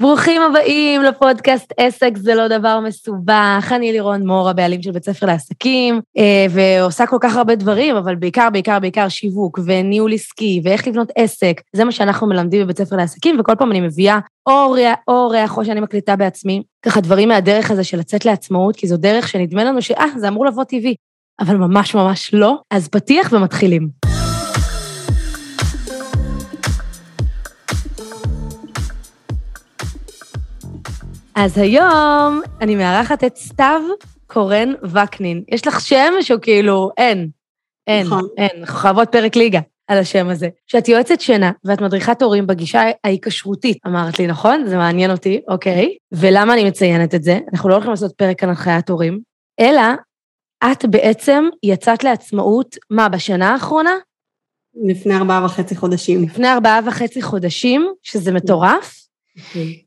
ברוכים הבאים לפודקאסט עסק זה לא דבר מסובך. אני לירון מור, הבעלים של בית ספר לעסקים, אה, ועושה כל כך הרבה דברים, אבל בעיקר, בעיקר, בעיקר שיווק וניהול עסקי ואיך לבנות עסק. זה מה שאנחנו מלמדים בבית ספר לעסקים, וכל פעם אני מביאה או אורח או שאני מקליטה בעצמי, ככה דברים מהדרך הזה של לצאת לעצמאות, כי זו דרך שנדמה לנו שאה, זה אמור לבוא טבעי, אבל ממש ממש לא. אז פתיח ומתחילים. אז היום אני מארחת את סתיו קורן וקנין. יש לך שם שהוא כאילו, אין, אין, נכון. אין, אנחנו חייבות פרק ליגה על השם הזה. שאת יועצת שינה ואת מדריכת הורים בגישה ההיקשרותית, אמרת לי, נכון? זה מעניין אותי, אוקיי. ולמה אני מציינת את זה? אנחנו לא הולכים לעשות פרק על הנחיית הורים, אלא את בעצם יצאת לעצמאות, מה, בשנה האחרונה? לפני ארבעה וחצי חודשים. לפני ארבעה וחצי חודשים, שזה מטורף. אוקיי.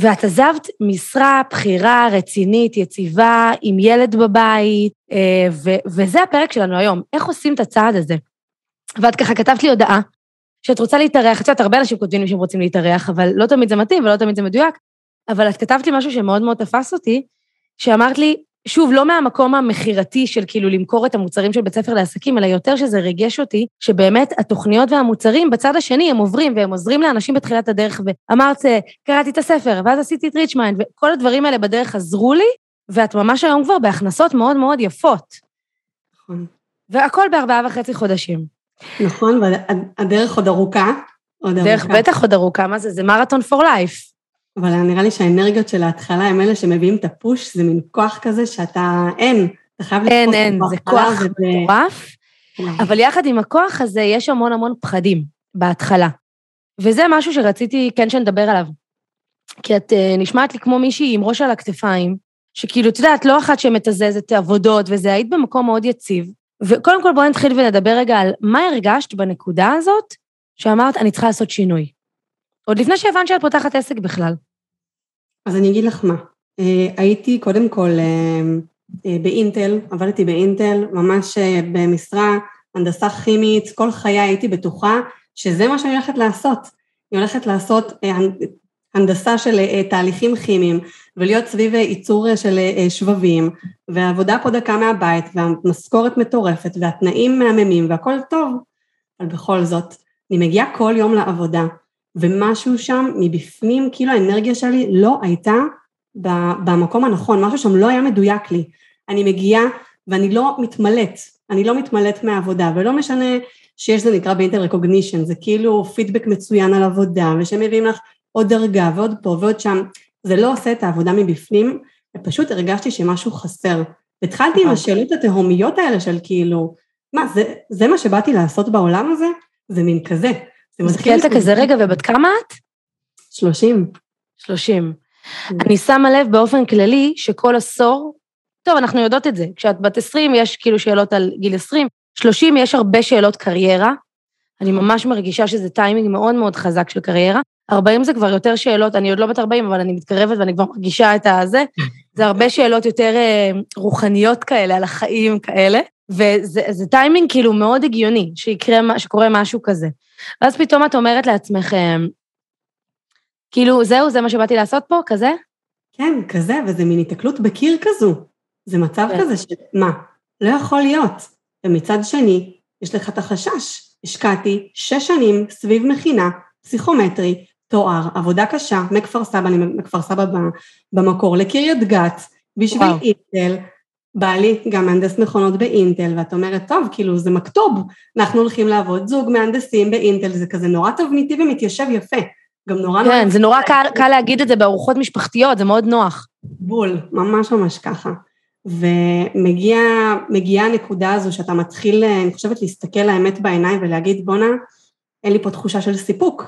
ואת עזבת משרה בכירה, רצינית, יציבה, עם ילד בבית, אה, ו- וזה הפרק שלנו היום, איך עושים את הצעד הזה. ואת ככה כתבת לי הודעה, שאת רוצה להתארח, את יודעת, הרבה אנשים כותבים לי שהם רוצים להתארח, אבל לא תמיד זה מתאים ולא תמיד זה מדויק, אבל את כתבת לי משהו שמאוד מאוד תפס אותי, שאמרת לי, שוב, לא מהמקום המכירתי של כאילו למכור את המוצרים של בית ספר לעסקים, אלא יותר שזה ריגש אותי, שבאמת התוכניות והמוצרים בצד השני הם עוברים והם עוזרים לאנשים בתחילת הדרך, ואמרת, קראתי את הספר, ואז עשיתי את ריצ'מיינד, וכל הדברים האלה בדרך עזרו לי, ואת ממש היום כבר בהכנסות מאוד מאוד יפות. נכון. והכל בארבעה וחצי חודשים. נכון, והדרך עוד ארוכה. עוד דרך ארוכה. בטח עוד ארוכה, מה זה? זה מרתון for life. אבל נראה לי שהאנרגיות של ההתחלה הם אלה שמביאים את ה push, זה מין כוח כזה שאתה, אין, אתה חייב לתפוס אין, אין, זה כוח מטורף, אבל יחד עם הכוח הזה יש המון המון פחדים בהתחלה. וזה משהו שרציתי כן שנדבר עליו. כי את uh, נשמעת לי כמו מישהי עם ראש על הכתפיים, שכאילו, את יודעת, לא אחת שמתזזת עבודות וזה, היית במקום מאוד יציב. וקודם כל בואי נתחיל ונדבר רגע על מה הרגשת בנקודה הזאת, שאמרת, אני צריכה לעשות שינוי. עוד לפני שהבנת שאת פותחת עסק בכלל. אז אני אגיד לך מה, אה, הייתי קודם כל אה, אה, באינטל, עבדתי באינטל, ממש במשרה הנדסה כימית, כל חיי הייתי בטוחה שזה מה שאני הולכת לעשות. אני הולכת לעשות הנדסה של תהליכים כימיים ולהיות סביב ייצור של שבבים והעבודה פה דקה מהבית והמשכורת מטורפת והתנאים מהממים והכל טוב, אבל בכל זאת, אני מגיעה כל יום לעבודה ומשהו שם מבפנים, כאילו האנרגיה שלי לא הייתה במקום הנכון, משהו שם לא היה מדויק לי. אני מגיעה ואני לא מתמלאת, אני לא מתמלאת מהעבודה, ולא משנה שיש זה נקרא באינטר רקוגנישן, זה כאילו פידבק מצוין על עבודה, ושמביאים לך עוד דרגה ועוד פה ועוד שם, זה לא עושה את העבודה מבפנים, ופשוט הרגשתי שמשהו חסר. התחלתי עם השאלות התהומיות האלה של כאילו, מה, זה, זה מה שבאתי לעשות בעולם הזה? זה מין כזה. מסתכלת כזה רגע, ובת כמה את? שלושים. שלושים. כן. אני שמה לב באופן כללי שכל עשור, טוב, אנחנו יודעות את זה, כשאת בת עשרים יש כאילו שאלות על גיל עשרים, שלושים יש הרבה שאלות קריירה, אני ממש מרגישה שזה טיימינג מאוד מאוד חזק של קריירה. ארבעים זה כבר יותר שאלות, אני עוד לא בת ארבעים, אבל אני מתקרבת ואני כבר מרגישה את הזה. זה הרבה שאלות יותר אה, רוחניות כאלה, על החיים כאלה, וזה טיימינג כאילו מאוד הגיוני, שיקרה, שקורה משהו כזה. ואז פתאום את אומרת לעצמכם, כאילו, זהו, זה מה שבאתי לעשות פה, כזה? כן, כזה, וזה מין התקלות בקיר כזו. זה מצב כן. כזה מה, לא יכול להיות. ומצד שני, יש לך את החשש. השקעתי שש שנים סביב מכינה, פסיכומטרי, תואר, עבודה קשה, מכפר סבא, אני מכפר סבא במקור, לקריית גת, בשביל איטל, בעלי גם מהנדס מכונות באינטל, ואת אומרת, טוב, כאילו זה מכתוב, אנחנו הולכים לעבוד זוג מהנדסים באינטל, זה כזה נורא תבניתי ומתיישב יפה. גם נורא... כן, נורא... זה נורא קל, קל להגיד את זה בארוחות משפחתיות, זה מאוד נוח. בול, ממש ממש ככה. ומגיעה הנקודה הזו שאתה מתחיל, אני חושבת, להסתכל לאמת בעיניים ולהגיד, בואנה, אין לי פה תחושה של סיפוק,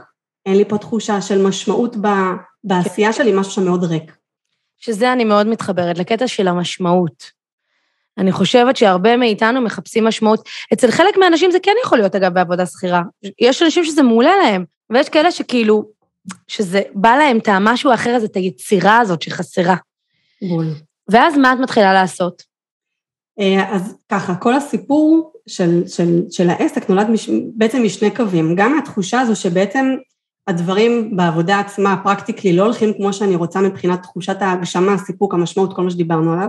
אין לי פה תחושה של משמעות ב, בעשייה שלי, משהו שמאוד ריק. שזה אני מאוד מתחברת, לקטע של המשמעות. אני חושבת שהרבה מאיתנו מחפשים משמעות. אצל חלק מהאנשים זה כן יכול להיות, אגב, בעבודה שכירה. יש אנשים שזה מעולה להם, ויש כאלה שכאילו, שזה בא להם את המשהו האחר הזה, את היצירה הזאת שחסרה. בול. ואז מה את מתחילה לעשות? אה, אז ככה, כל הסיפור של, של, של העסק נולד מש, בעצם משני קווים. גם מהתחושה הזו שבעצם הדברים בעבודה עצמה, פרקטיקלי, לא הולכים כמו שאני רוצה מבחינת תחושת ההגשמה, הסיפוק, המשמעות, כל מה שדיברנו עליו.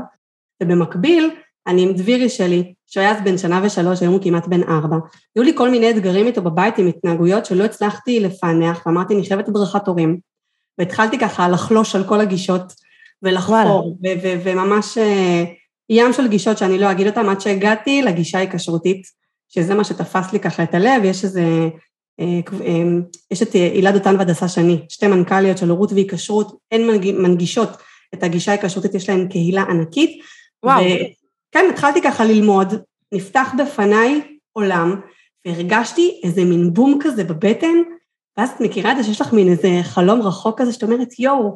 ובמקביל, אני עם דבירי שלי, שהוא היה אז בן שנה ושלוש, היום הוא כמעט בן ארבע. היו לי כל מיני אתגרים איתו בבית עם התנהגויות שלא הצלחתי לפענח, ואמרתי, אני חייבת הדרכת הורים. והתחלתי ככה לחלוש על כל הגישות, ולחפור, וממש אה, ים של גישות שאני לא אגיד אותן, עד שהגעתי לגישה ההיקשרותית, שזה מה שתפס לי ככה את הלב, יש איזה, אה, אה, יש את הילה דותן והדסה שני, שתי מנכ"ליות של הורות והיקשרות, הן מנגישות את הגישה ההיקשרותית, יש להן קהילה ענקית. וואו. כן, התחלתי ככה ללמוד, נפתח בפניי עולם, והרגשתי איזה מין בום כזה בבטן, ואז את מכירה את זה שיש לך מין איזה חלום רחוק כזה, שאת אומרת, יואו,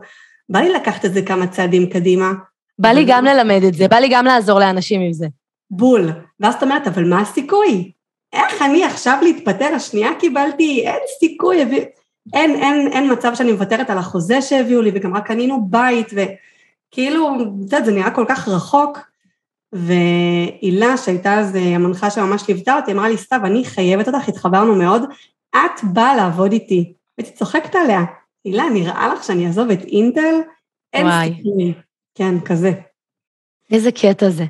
בא לי לקחת את זה כמה צעדים קדימה. בא לי גם ללמד את זה, בא לי גם לעזור לאנשים עם זה. בול. ואז את אומרת, אבל מה הסיכוי? איך אני עכשיו להתפטר? השנייה קיבלתי, אין סיכוי, אין, אין, אין מצב שאני מוותרת על החוזה שהביאו לי, וגם רק קנינו בית, וכאילו, את יודעת, זה נראה כל כך רחוק. והילה, שהייתה אז אה, המנחה שממש ליוותה אותי, אמרה לי, סתיו, אני חייבת אותך, התחברנו מאוד, את באה לעבוד איתי. הייתי צוחקת עליה, הילה, נראה לך שאני אעזוב את אינטל? אין סיכוי. כן, כזה. איזה קטע זה.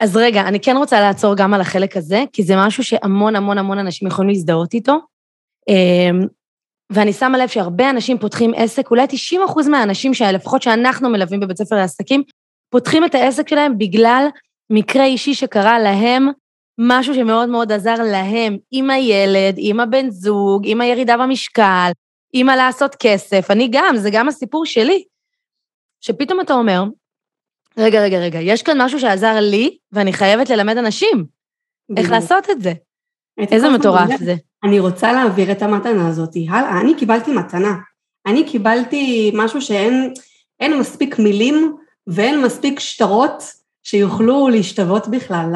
אז רגע, אני כן רוצה לעצור גם על החלק הזה, כי זה משהו שהמון המון המון אנשים יכולים להזדהות איתו. אמ, ואני שמה לב שהרבה אנשים פותחים עסק, אולי 90 אחוז מהאנשים, לפחות שאנחנו מלווים בבית ספר לעסקים, פותחים את העסק שלהם בגלל מקרה אישי שקרה להם, משהו שמאוד מאוד עזר להם, עם הילד, עם הבן זוג, עם הירידה במשקל, עם הלעשות כסף. אני גם, זה גם הסיפור שלי. שפתאום אתה אומר, רגע, רגע, רגע, יש כאן משהו שעזר לי, ואני חייבת ללמד אנשים איך לעשות את זה. איזה מטורף זה. אני רוצה להעביר את המתנה הזאת הלאה. אני קיבלתי מתנה. אני קיבלתי משהו שאין מספיק מילים ואין מספיק שטרות שיוכלו להשתוות בכלל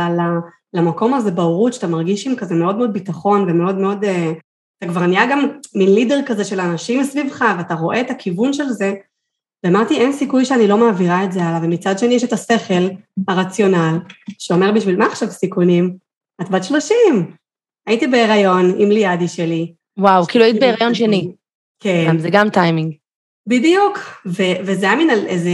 למקום הזה בהורות, שאתה מרגיש עם כזה מאוד מאוד ביטחון ומאוד מאוד... אה, אתה כבר נהיה גם מין לידר כזה של אנשים מסביבך, ואתה רואה את הכיוון של זה, ואמרתי, אין סיכוי שאני לא מעבירה את זה הלאה, ומצד שני יש את השכל, הרציונל, שאומר בשביל מה עכשיו סיכונים? את בת שלושים. הייתי בהיריון עם ליאדי שלי. וואו, כאילו היית בהיריון שני. כן. זה גם טיימינג. בדיוק, ו- וזה היה מין איזה,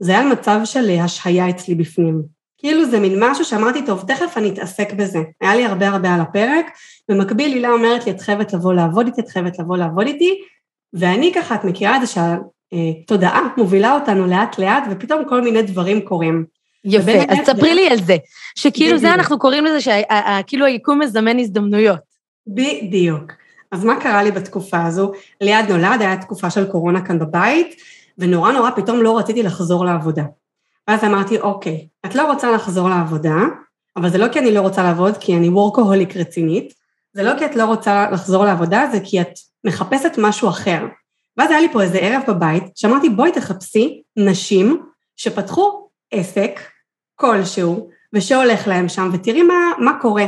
זה היה מצב של השהיה אצלי בפנים. כאילו זה מין משהו שאמרתי, טוב, תכף אני אתעסק בזה. היה לי הרבה הרבה על הפרק, במקביל הילה אומרת לי, את חייבת לבוא לעבוד איתי, את חייבת לבוא לעבוד איתי, ואני ככה, את מכירה את זה שהתודעה מובילה אותנו לאט לאט, ופתאום כל מיני דברים קורים. יפה, אז תספרי לי על זה. שכאילו זה אנחנו קוראים לזה שכאילו היקום מזמן הזדמנויות. בדיוק. אז מה קרה לי בתקופה הזו? ליד נולד, היה תקופה של קורונה כאן בבית, ונורא נורא פתאום לא רציתי לחזור לעבודה. ואז אמרתי, אוקיי, את לא רוצה לחזור לעבודה, אבל זה לא כי אני לא רוצה לעבוד, כי אני וורקוהוליק רצינית, זה לא כי את לא רוצה לחזור לעבודה, זה כי את מחפשת משהו אחר. ואז היה לי פה איזה ערב בבית, שאמרתי, בואי תחפשי נשים שפתחו עסק כלשהו, ושהולך להם שם, ותראי מה, מה קורה.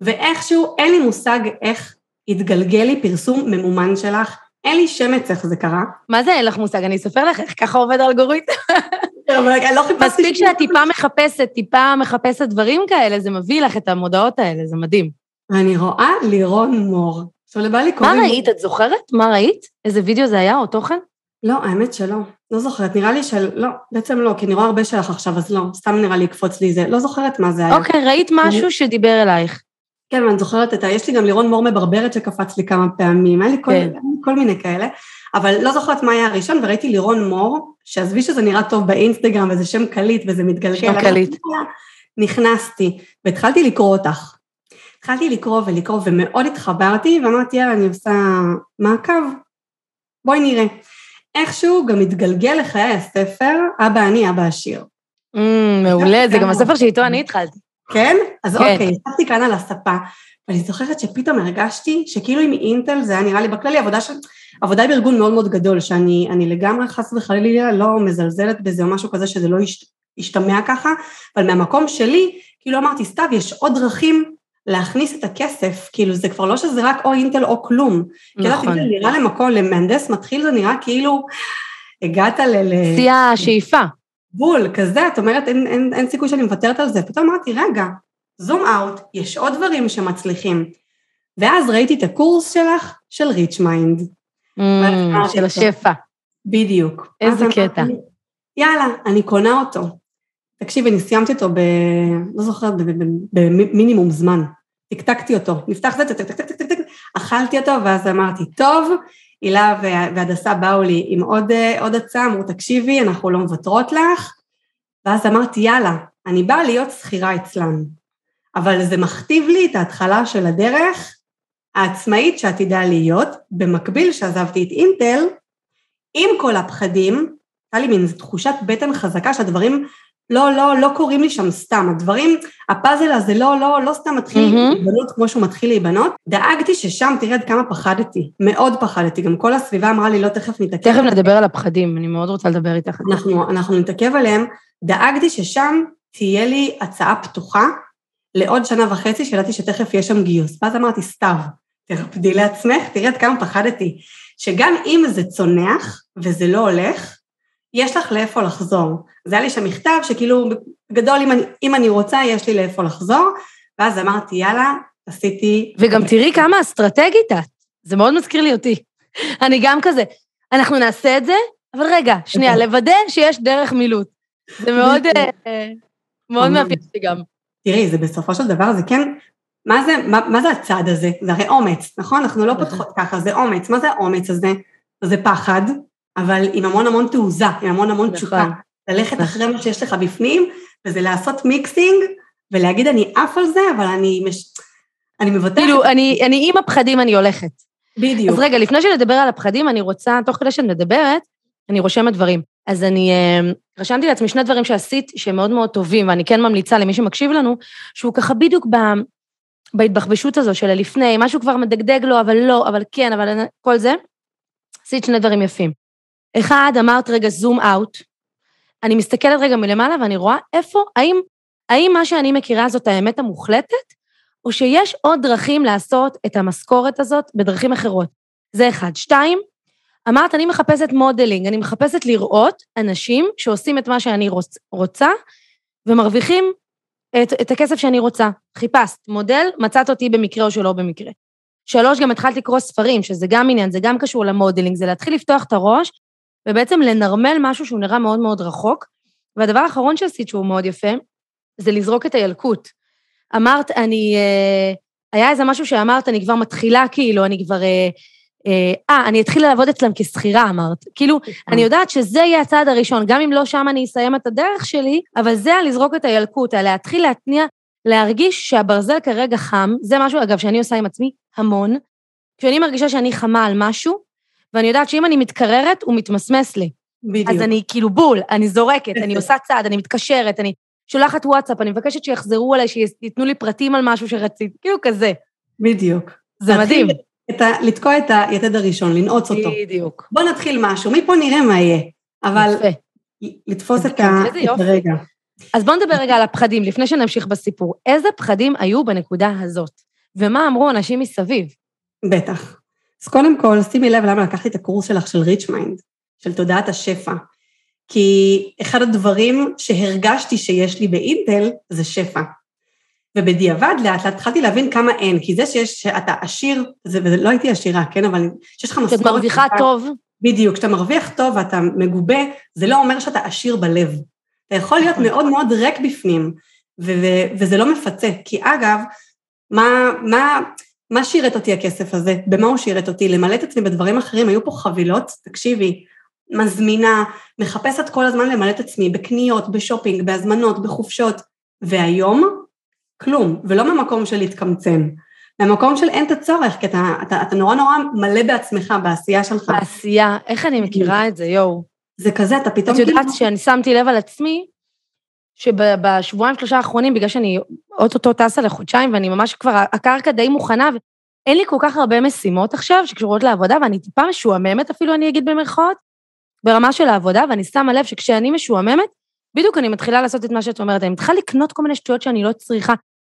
ואיכשהו, אין לי מושג איך התגלגל לי פרסום ממומן שלך, אין לי שמץ איך זה קרה. מה זה אין לך מושג? אני אספר לך איך ככה עובד האלגוריתם. לא מספיק שאת טיפה מחפשת, טיפה מחפשת דברים כאלה, זה מביא לך את המודעות האלה, זה מדהים. אני רואה לירון מור. עכשיו לבא לי קוראים... מה ראית? את זוכרת? מה ראית? איזה וידאו זה היה או תוכן? לא, האמת שלא. לא זוכרת. נראה לי של... לא, בעצם לא, כי אני רואה הרבה שלך עכשיו, אז לא. סתם נראה לי יקפוץ לי זה. לא זוכרת מה זה היה. אוקיי, ראית משהו שדיבר אלייך. כן, ואני זוכרת את ה... יש לי גם לירון מור מברברת שקפץ לי כמה פעמים, היה לי כל, כן. כל מיני כאלה, אבל לא זוכרת מה היה הראשון, וראיתי לירון מור, שעזבי שזה נראה טוב באינסטגרם, וזה שם קליט, וזה מתגלגל. שם קליט. נכנסתי, והתחלתי לקרוא אותך. התחלתי לקרוא ולקרוא, ומאוד התחברתי, ואמרתי, יאללה, אני עושה מעקב, בואי נראה. איכשהו גם התגלגל לחיי הספר, אבא אני, אבא עשיר. Mm, מעולה, זה גם הספר שאיתו אני התחלתי. כן? אז כן. אוקיי, ישבתי כאן על הספה, ואני זוכרת שפתאום הרגשתי שכאילו עם אינטל זה היה נראה לי בכללי עבודה של... עבודה בארגון מאוד מאוד גדול, שאני לגמרי חס וחלילה לא מזלזלת בזה או משהו כזה שזה לא יש, ככה, אבל מהמקום שלי, כאילו אמרתי, סתיו, יש עוד דרכים להכניס את הכסף, כאילו זה כבר לא שזה רק או אינטל או כלום. נכון. כאילו אינטל נראה למקום, למהנדס מתחיל זה נראה כאילו הגעת ל... שיא השאיפה. בול, כזה, את אומרת, אין, אין, אין סיכוי שאני מוותרת על זה. פתאום אמרתי, רגע, zoom out, יש עוד דברים שמצליחים. ואז ראיתי את הקורס שלך, של Rich Mind. Mm, של השפע. בדיוק. איזה קטע. יאללה, אני קונה אותו. תקשיבי, אני סיימתי אותו ב... לא זוכרת, במינימום זמן. טקטקתי אותו, נפתח זה, טק, טק, טק, טק, טק, אכלתי אותו, ואז אמרתי, טוב, הילה והדסה באו לי עם עוד, עוד הצעה, אמרו, תקשיבי, אנחנו לא מוותרות לך, ואז אמרתי, יאללה, אני באה להיות שכירה אצלן, אבל זה מכתיב לי את ההתחלה של הדרך העצמאית שעתידה להיות, במקביל שעזבתי את אינטל, עם כל הפחדים, הייתה לי מין תחושת בטן חזקה שהדברים לא, לא, לא קורים לי שם סתם, הדברים, הפאזל הזה לא, לא, לא סתם מתחיל mm-hmm. להיבנות כמו שהוא מתחיל להיבנות. דאגתי ששם, תראה עד כמה פחדתי, מאוד פחדתי, גם כל הסביבה אמרה לי, לא, תכף נתעכב. תכף נדבר על הפחדים, אני מאוד רוצה לדבר איתך. אנחנו, אנחנו נתעכב עליהם. דאגתי ששם תהיה לי הצעה פתוחה לעוד שנה וחצי, שידעתי שתכף יש שם גיוס. ואז אמרתי, סתיו, תרפדי לעצמך, תראי עד כמה פחדתי. שגם אם זה צונח וזה לא הולך, יש לך לאיפה לחזור. זה היה לי שם מכתב שכאילו, גדול, אם אני, אם אני רוצה, יש לי לאיפה לחזור, ואז אמרתי, יאללה, עשיתי... וגם תראי כמה אסטרטגית את, זה מאוד מזכיר לי אותי. אני גם כזה, אנחנו נעשה את זה, אבל רגע, שנייה, אוקיי. לוודא שיש דרך מילוט. זה מאוד, אה, מאוד מאפיין אותי גם. תראי, זה בסופו של דבר, זה כן, מה זה, מה, מה זה הצעד הזה? זה הרי אומץ, נכון? אנחנו לא נכון. פותחות ככה, זה אומץ. מה זה האומץ הזה? זה פחד, אבל עם המון המון תעוזה, עם המון המון נכון. תשוקה. ללכת נכון. אחרי מה שיש לך בפנים, וזה לעשות מיקסינג, ולהגיד אני עף על זה, אבל אני, מש... אני מבטחת. כאילו, אני, אני עם הפחדים אני הולכת. בדיוק. אז רגע, לפני שנדבר על הפחדים, אני רוצה, תוך כדי שאת מדברת, אני רושמת דברים. אז אני uh, רשמתי לעצמי שני דברים שעשית שהם מאוד מאוד טובים, ואני כן ממליצה למי שמקשיב לנו, שהוא ככה בדיוק ב, בהתבחבשות הזו של הלפני, משהו כבר מדגדג לו, אבל לא, אבל כן, אבל כל זה, עשית שני דברים יפים. אחד, אמרת רגע זום אאוט. אני מסתכלת רגע מלמעלה ואני רואה איפה, האם, האם מה שאני מכירה זאת האמת המוחלטת, או שיש עוד דרכים לעשות את המשכורת הזאת בדרכים אחרות. זה אחד. שתיים, אמרת, אני מחפשת modeling, אני מחפשת לראות אנשים שעושים את מה שאני רוצ, רוצה ומרוויחים את, את הכסף שאני רוצה. חיפשת מודל, מצאת אותי במקרה או שלא במקרה. שלוש, גם התחלת לקרוא ספרים, שזה גם עניין, זה גם קשור ל modeling, זה להתחיל לפתוח את הראש ובעצם לנרמל משהו שהוא נראה מאוד מאוד רחוק. והדבר האחרון שעשית שהוא מאוד יפה, זה לזרוק את הילקוט. אמרת, אני... אה, היה איזה משהו שאמרת, אני כבר מתחילה, כאילו, אני כבר... אה, אה, אה אני אתחיל לעבוד אצלם כשכירה, אמרת. כאילו, אני יודעת שזה יהיה הצעד הראשון, גם אם לא שם אני אסיים את הדרך שלי, אבל זה לזרוק את הילקוט, להתחיל להתניע, להרגיש שהברזל כרגע חם, זה משהו, אגב, שאני עושה עם עצמי המון. כשאני מרגישה שאני חמה על משהו, ואני יודעת שאם אני מתקררת, הוא מתמסמס לי. בדיוק. אז אני כאילו בול, אני זורקת, אני עושה צעד, אני מתקשרת, אני שולחת וואטסאפ, אני מבקשת שיחזרו אליי, שייתנו לי פרטים על משהו שרציתי, כאילו כזה. בדיוק. זה מדהים. את ה, לתקוע את היתד הראשון, לנעוץ אותו. בדיוק. בוא נתחיל משהו, מפה נראה מה יהיה. אבל יפה. לתפוס את, הרגע. אז בואו נדבר רגע על הפחדים, לפני שנמשיך בסיפור. איזה פחדים היו בנקודה הזאת? ומה אמרו אנשים מסביב? בטח. אז קודם כל, שימי לב למה לקחתי את הקורס שלך של Rich Mind, של תודעת השפע. כי אחד הדברים שהרגשתי שיש לי באינטל זה שפע. ובדיעבד לאט לאט התחלתי להבין כמה אין, כי זה שיש, שאתה עשיר, זה, ולא הייתי עשירה, כן, אבל שיש לך משכורת... שאת מרוויחה טוב. בדיוק, כשאתה מרוויח טוב ואתה מגובה, זה לא אומר שאתה עשיר בלב. אתה יכול להיות נכון. מאוד מאוד ריק בפנים, ו- ו- וזה לא מפצה. כי אגב, מה, מה, מה שירת אותי הכסף הזה? במה הוא שירת אותי? למלא את עצמי בדברים אחרים, היו פה חבילות, תקשיבי, מזמינה, מחפשת כל הזמן למלא את עצמי בקניות, בשופינג, בהזמנות, בחופשות, והיום, כלום, ולא ממקום של להתקמצן, מהמקום של אין את הצורך, כי אתה, אתה, אתה נורא נורא מלא בעצמך, בעשייה שלך. בעשייה, איך אני מכירה את זה, יואו. זה כזה, אתה פתאום... את יודעת כאילו... שאני שמתי לב על עצמי, שבשבועיים שלושה האחרונים, בגלל שאני אוטוטו טסה לחודשיים, ואני ממש כבר, הקרקע די מוכנה, ואין לי כל כך הרבה משימות עכשיו שקשורות לעבודה, ואני טיפה משועממת אפילו, אני אגיד במרכאות, ברמה של העבודה, ואני שמה לב שכשאני משועממת, בדיוק אני מתחילה לעשות את מה שאת אומרת, אני מתחילה לקנות כל מיני שטויות שאני לא צריכה,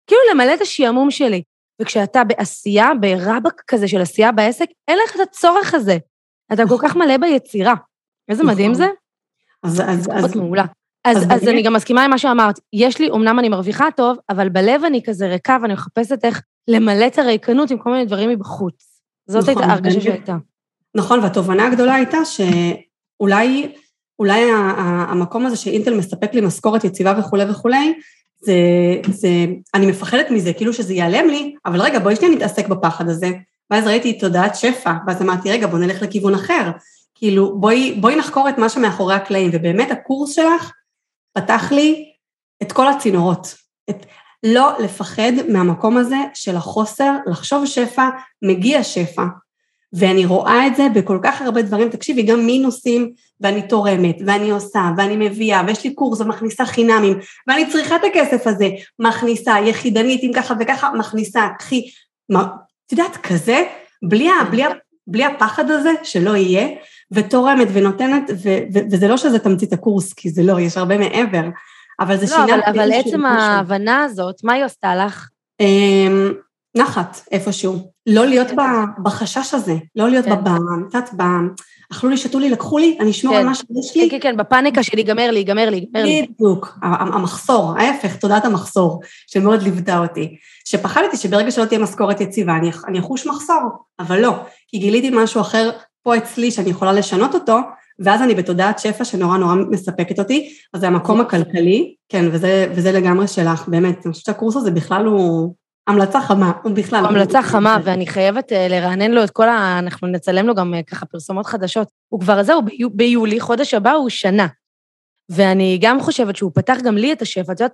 כאילו למלא את השעמום שלי. וכשאתה בעשייה, ברבק כזה של עשייה בעסק, אין לך את הצורך הזה. אתה כל כך מלא ביצירה. איזה מדהים נכון. זה? אז, אז, אז, מעולה. אז, אז, אז אני גם מסכימה עם מה שאמרת. יש לי, אמנם אני מרוויחה טוב, אבל בלב אני כזה ריקה ואני מחפשת איך למלא את הריקנות עם כל מיני דברים מבחוץ. זאת נכון, הייתה ההרגשה שהייתה. נכון, והתובנה הגדולה הייתה שאולי אולי המקום הזה שאינטל מספק לי משכורת יציבה וכולי וכולי, זה, זה, אני מפחדת מזה, כאילו שזה ייעלם לי, אבל רגע, בואי שנייה נתעסק בפחד הזה. ואז ראיתי תודעת שפע, ואז אמרתי, רגע, בוא נלך לכיוון אחר. כאילו, בואי, בואי נחקור את מה שמאחורי הקלעים, ובאמת הקורס שלך פתח לי את כל הצינורות. את, לא לפחד מהמקום הזה של החוסר, לחשוב שפע, מגיע שפע. ואני רואה את זה בכל כך הרבה דברים, תקשיבי, גם מינוסים, ואני תורמת, ואני עושה, ואני מביאה, ויש לי קורס ומכניסה חינמים, ואני צריכה את הכסף הזה, מכניסה, יחידנית עם ככה וככה, מכניסה, קחי, את יודעת, כזה, בלי, בלי, בלי הפחד הזה שלא יהיה, ותורמת ונותנת, ו, ו, וזה לא שזה תמצית הקורס, כי זה לא, יש הרבה מעבר, אבל זה לא, שינה... אבל, אבל עצם ההבנה הזאת, מה היא עושה לך? אמ, נחת איפשהו. לא להיות כן. בחשש הזה, לא להיות כן. קצת ב... אכלו לי, שתו לי, לקחו לי, אני אשמור כן. על מה שיש לי. כן, כן, כן, בפאניקה שלי, ייגמר לי, ייגמר לי, ייגמר לי. בדיוק, המחסור, ההפך, תודעת המחסור, שמאוד ליוותה אותי. שפחדתי שברגע שלא תהיה משכורת יציבה, אני, אני אחוש מחסור, אבל לא, כי גיליתי משהו אחר פה אצלי שאני יכולה לשנות אותו, ואז אני בתודעת שפע שנורא נורא מספקת אותי, אז זה המקום הכלכלי, כן, וזה, וזה לגמרי שלך, באמת, אני חושבת שהקורס הזה בכלל הוא... המלצה חמה, הוא בכלל. המלצה חמה, ואני חייבת אה, לרענן לו את כל ה... אנחנו נצלם לו גם אה, ככה פרסומות חדשות. הוא כבר, זהו, ביולי, חודש הבא הוא שנה. ואני גם חושבת שהוא פתח גם לי את השפע. את יודעת,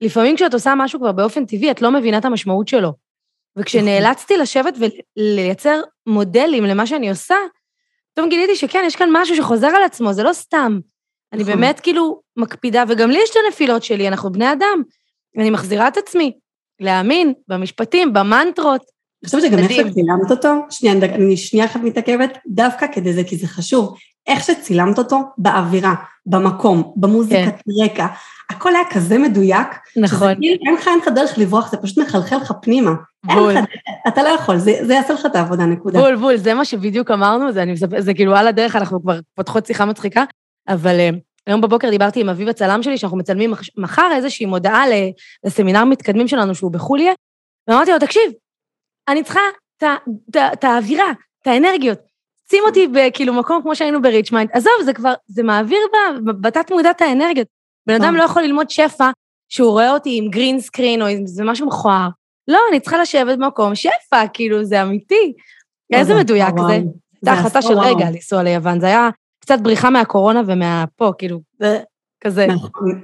לפעמים כשאת עושה משהו כבר באופן טבעי, את לא מבינה את המשמעות שלו. וכשנאלצתי לשבת ולייצר מודלים למה שאני עושה, פתאום גיליתי שכן, יש כאן משהו שחוזר על עצמו, זה לא סתם. אני נכון. באמת כאילו מקפידה, וגם לי יש את הנפילות שלי, אנחנו בני אדם. אני מחזירה את עצמי. להאמין במשפטים, במנטרות. אני חושבת שגם איך שצילמת אותו, שנייה, אני שנייה אחת מתעכבת, דווקא כדי זה, כי זה חשוב. איך שצילמת אותו, באווירה, במקום, במוזיקת כן. רקע, הכל היה כזה מדויק. נכון. כאילו, אין לך, אין לך דרך לברוח, זה פשוט מחלחל לך פנימה. בול. לך, אתה לא יכול, זה, זה יעשה לך את העבודה, נקודה. בול, בול, זה מה שבדיוק אמרנו, זה, אני, זה, זה כאילו על הדרך, אנחנו כבר פותחות שיחה מצחיקה, אבל אה, היום בבוקר דיברתי עם אביב הצלם שלי, שאנחנו מצלמים מחר איזושהי מודעה לסמינר מתקדמים שלנו שהוא בחוליה, ואמרתי לו, תקשיב, אני צריכה את האווירה, את האנרגיות. שים אותי בכאילו מקום כמו שהיינו ב Rich Mind. עזוב, זה כבר, זה מעביר בתת מודעת האנרגיות. בן אדם לא יכול ללמוד שפע שהוא רואה אותי עם גרין סקרין או עם זה משהו מכוער. לא, אני צריכה לשבת במקום שפע, כאילו, זה אמיתי. איזה מדויק זה. זו החלטה של רגע לנסוע ליוון, זה היה קצת בריחה מהקורונה ומהפה, כאילו, זה כזה.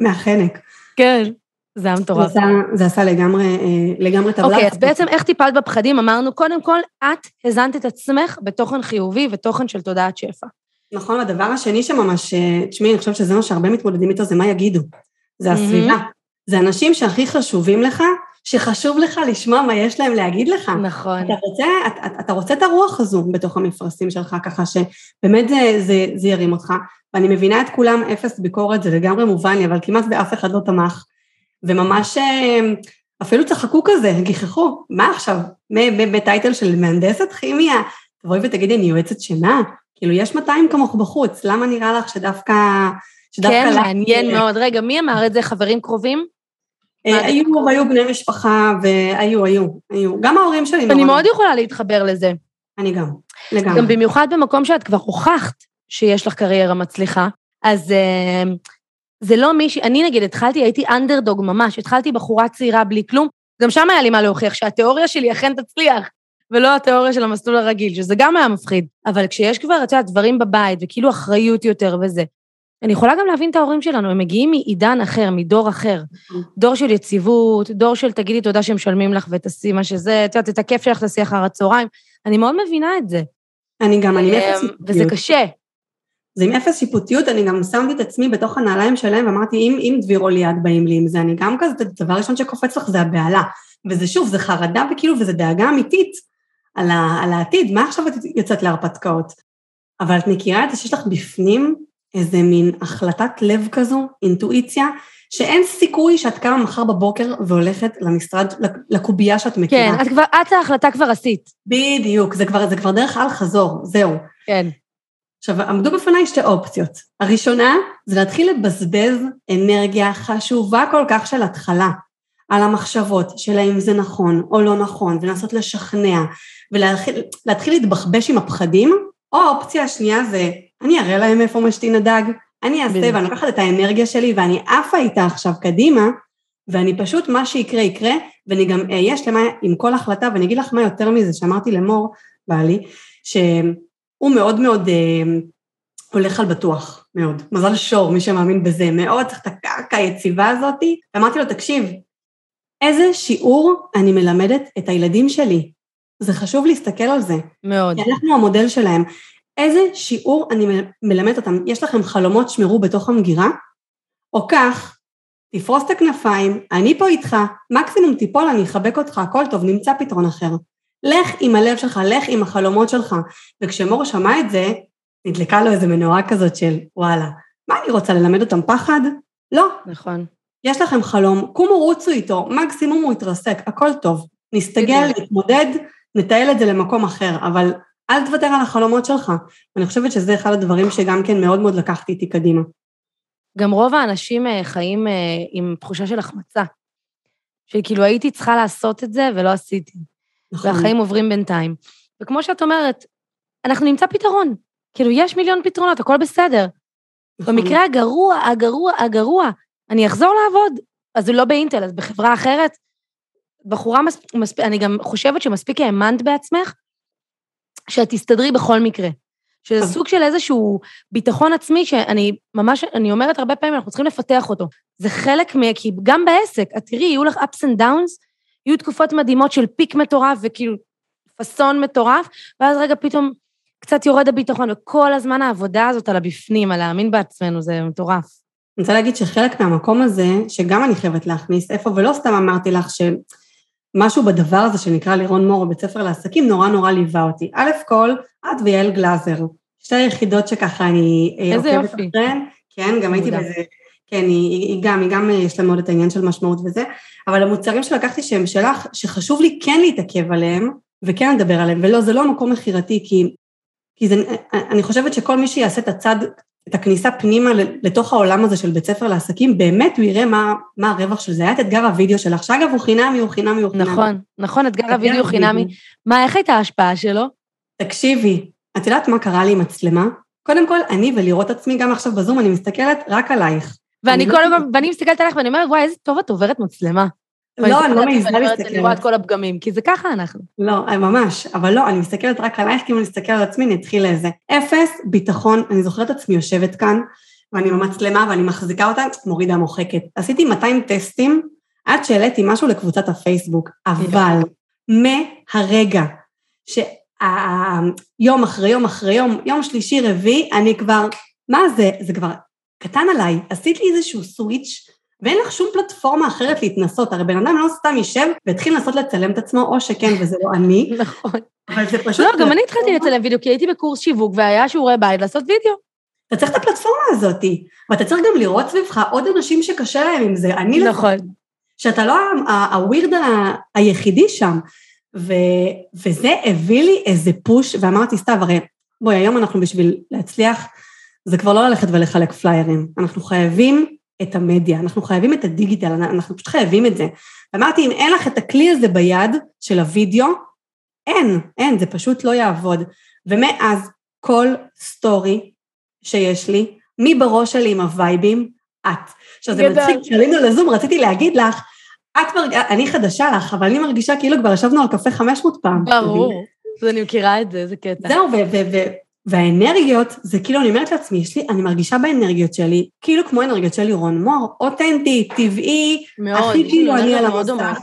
מהחנק. כן, זה היה מטורף. זה עשה לגמרי, אה, לגמרי טבלה. אוקיי, אז בעצם איך טיפלת בפחדים? אמרנו, קודם כל, את הזנת את עצמך בתוכן חיובי ותוכן של תודעת שפע. נכון, הדבר השני שממש, אה, תשמעי, אני חושבת שזה מה שהרבה מתמודדים איתו, זה מה יגידו. זה הסביבה. זה אנשים שהכי חשובים לך, שחשוב לך לשמוע מה יש להם להגיד לך. נכון. אתה רוצה, אתה, אתה רוצה את הרוח הזו בתוך המפרשים שלך, ככה שבאמת זה, זה, זה ירים אותך. ואני מבינה את כולם, אפס ביקורת, זה לגמרי מובן לי, אבל כמעט ואף אחד לא תמך. וממש אה, אפילו צחקו כזה, גיחכו, מה עכשיו, בטייטל של מהנדסת כימיה, תבואי ותגידי, אני יועצת שינה? כאילו, יש 200 כמוך בחוץ, למה נראה לך שדווקא... שדווקא כן, מעניין מאוד. רגע, מי אמר את זה? חברים קרובים? אה, היו, היו בני משפחה, והיו, היו, היו. גם ההורים שלי אני מאוד יכולה להתחבר לזה. אני גם, לגמרי. גם במיוחד במקום שאת כבר הוכחת שיש לך קריירה מצליחה, אז uh, זה לא מישהי, אני נגיד התחלתי, הייתי אנדרדוג ממש, התחלתי בחורה צעירה בלי כלום, גם שם היה לי מה להוכיח שהתיאוריה שלי אכן תצליח, ולא התיאוריה של המסלול הרגיל, שזה גם היה מפחיד. אבל כשיש כבר, את יודעת, דברים בבית, וכאילו אחריות יותר וזה, אני יכולה גם להבין את ההורים שלנו, הם מגיעים מעידן אחר, מדור אחר. דור של יציבות, דור של תגידי תודה שהם משלמים לך ותעשי מה שזה, את יודעת, את הכיף שלך תעשי אחר הצהריים. אני מאוד מבינה את זה. אני גם, אני אפס שיפוטיות. וזה קשה. זה עם אפס שיפוטיות, אני גם שמתי את עצמי בתוך הנעליים שלהם ואמרתי, אם, אם דביר או ליעד באים לי עם זה, אני גם כזה, הדבר הראשון שקופץ לך זה הבהלה. וזה שוב, זה חרדה וכאילו, וזה דאגה אמיתית על, ה, על העתיד, מה עכשיו את יוצאת להרפתקאות? אבל את מכירה את זה שיש לך בפנים איזה מין החלטת לב כזו, אינטואיציה, שאין סיכוי שאת קמה מחר בבוקר והולכת למשרד, לקובייה שאת מכירה. כן, את כבר, את ההחלטה כבר עשית. בדיוק, זה כבר, זה כבר דרך אל חזור, זהו. כן. עכשיו, עמדו בפניי שתי אופציות. הראשונה, זה להתחיל לבזבז אנרגיה חשובה כל כך של התחלה, על המחשבות של האם זה נכון או לא נכון, ולנסות לשכנע, ולהתחיל להתבחבש עם הפחדים, או האופציה השנייה זה, אני אראה להם איפה משתין הדג, אני אעשה ואני לוקחת את האנרגיה שלי ואני עפה איתה עכשיו קדימה, ואני פשוט, מה שיקרה יקרה, ואני גם אהיה שלמה עם כל החלטה, ואני אגיד לך מה יותר מזה, שאמרתי למור, בעלי, שהוא מאוד מאוד אה, הולך על בטוח, מאוד. מזל שור, מי שמאמין בזה, מאוד צריך את הקרקע היציבה הזאתי. ואמרתי לו, תקשיב, איזה שיעור אני מלמדת את הילדים שלי? זה חשוב להסתכל על זה. מאוד. כי אנחנו המודל שלהם. איזה שיעור אני מלמדת אותם? יש לכם חלומות שמרו בתוך המגירה? או כך, תפרוס את הכנפיים, אני פה איתך, מקסימום תיפול, אני אחבק אותך, הכל טוב, נמצא פתרון אחר. לך עם הלב שלך, לך עם החלומות שלך. וכשמור שמע את זה, נדלקה לו איזה מנורה כזאת של וואלה, מה אני רוצה ללמד אותם פחד? לא. נכון. יש לכם חלום, קומו רוצו איתו, מקסימום הוא יתרסק, הכל טוב. נסתגל, נתמודד, נטייל את זה למקום אחר, אבל אל תוותר על החלומות שלך. אני חושבת שזה אחד הדברים שגם כן מאוד מאוד לקחתי איתי קדימה. גם רוב האנשים אה, חיים אה, עם תחושה של החמצה. שכאילו הייתי צריכה לעשות את זה ולא עשיתי. נכון. והחיים עוברים בינתיים. וכמו שאת אומרת, אנחנו נמצא פתרון. כאילו, יש מיליון פתרונות, הכל בסדר. נכון. במקרה הגרוע, הגרוע, הגרוע, אני אחזור לעבוד. אז זה לא באינטל, אז בחברה אחרת, בחורה מספיק, מספ... אני גם חושבת שמספיק האמנת בעצמך, שאת תסתדרי בכל מקרה. שזה סוג של איזשהו ביטחון עצמי, שאני ממש, אני אומרת הרבה פעמים, אנחנו צריכים לפתח אותו. זה חלק מ... כי גם בעסק, את תראי, יהיו לך ups and downs, יהיו תקופות מדהימות של פיק מטורף וכאילו פאסון מטורף, ואז רגע פתאום קצת יורד הביטחון, וכל הזמן העבודה הזאת על הבפנים, על להאמין בעצמנו, זה מטורף. אני רוצה להגיד שחלק מהמקום הזה, שגם אני חייבת להכניס, איפה, ולא סתם אמרתי לך שמשהו בדבר הזה שנקרא לירון מור בבית ספר לעסקים, נורא נורא ליווה אותי. א' כל, את ויעל גלאזר, שתי היחידות שככה אני אה, איזה יופי. אחריהן, כן, גם הייתי בזה, כן, היא, היא גם, היא גם, יש לה מאוד את העניין של משמעות וזה, אבל המוצרים שלקחתי שהם שלך, שחשוב לי כן להתעכב עליהם, וכן לדבר עליהם, ולא, זה לא המקום מכירתי, כי כי זה, אני חושבת שכל מי שיעשה את הצד, את הכניסה פנימה לתוך העולם הזה של בית ספר לעסקים, באמת הוא יראה מה, מה הרווח של זה. היה את אתגר הוידאו שלך, שאגב הוא חינמי, הוא חינמי, הוא חינמי. נכון, נכון, אתגר הוידאו חינמי. מה, איך הייתה ההשפעה שלו? תקשיבי, את יודעת מה קרה לי עם מצלמה? קודם כל, אני ולראות עצמי, גם עכשיו בזום, אני מסתכלת רק עלייך. ואני כל הזמן, ואני מסתכלת עלייך ואני אומרת, וואי, איזה טוב את עוברת מצלמה. לא, אני לא מעיזה להסתכל. אני רואה את כל הפגמים, כי זה ככה אנחנו. לא, ממש, אבל לא, אני מסתכלת רק עלייך, כי אם אני אסתכל על עצמי, אני אתחיל לזה. אפס ביטחון, אני זוכרת את עצמי יושבת כאן, ואני במצלמה ואני מחזיקה אותה, מורידה מוחקת. עשיתי 200 טסטים עד שהעליתי משהו לקבוצת הפייסבוק, אבל מהרגע שיום אחרי יום אחרי יום, יום שלישי, רביעי, אני כבר, מה זה, זה כבר קטן עליי. עשית לי איזשהו סוויץ' ואין לך שום פלטפורמה אחרת להתנסות, הרי בן אדם לא סתם יישב והתחיל לנסות לצלם את עצמו, או שכן וזה לא אני. נכון. אבל זה פשוט... לא, גם אני התחלתי לצלם וידאו, כי הייתי בקורס שיווק והיה שיעורי בית לעשות וידאו. אתה צריך את הפלטפורמה הזאת, ואתה צריך גם לראות סביבך עוד אנשים שקשה להם עם זה, אני נכון. שאתה לא הווירד היחידי שם. ו, וזה הביא לי איזה פוש, ואמרתי, סתיו, הרי בואי, היום אנחנו בשביל להצליח, זה כבר לא ללכת ולחלק פליירים. אנחנו חייבים את המדיה, אנחנו חייבים את הדיגיטל, אנחנו פשוט חייבים את זה. אמרתי, אם אין לך את הכלי הזה ביד של הוידאו, אין, אין, זה פשוט לא יעבוד. ומאז כל סטורי שיש לי, מי בראש שלי עם הווייבים? את. עכשיו זה מצחיק, כשעלינו לזום רציתי להגיד לך, את מרגישה, אני חדשה לך, אבל אני מרגישה כאילו כבר ישבנו על קפה 500 פעם. ברור, אני מכירה את זה, איזה קטע. זהו, והאנרגיות, זה כאילו, אני אומרת לעצמי, יש לי, אני מרגישה באנרגיות שלי, כאילו כמו אנרגיות של לירון מור, אותנטי, טבעי, מאוד, הכי כאילו אני על המסך.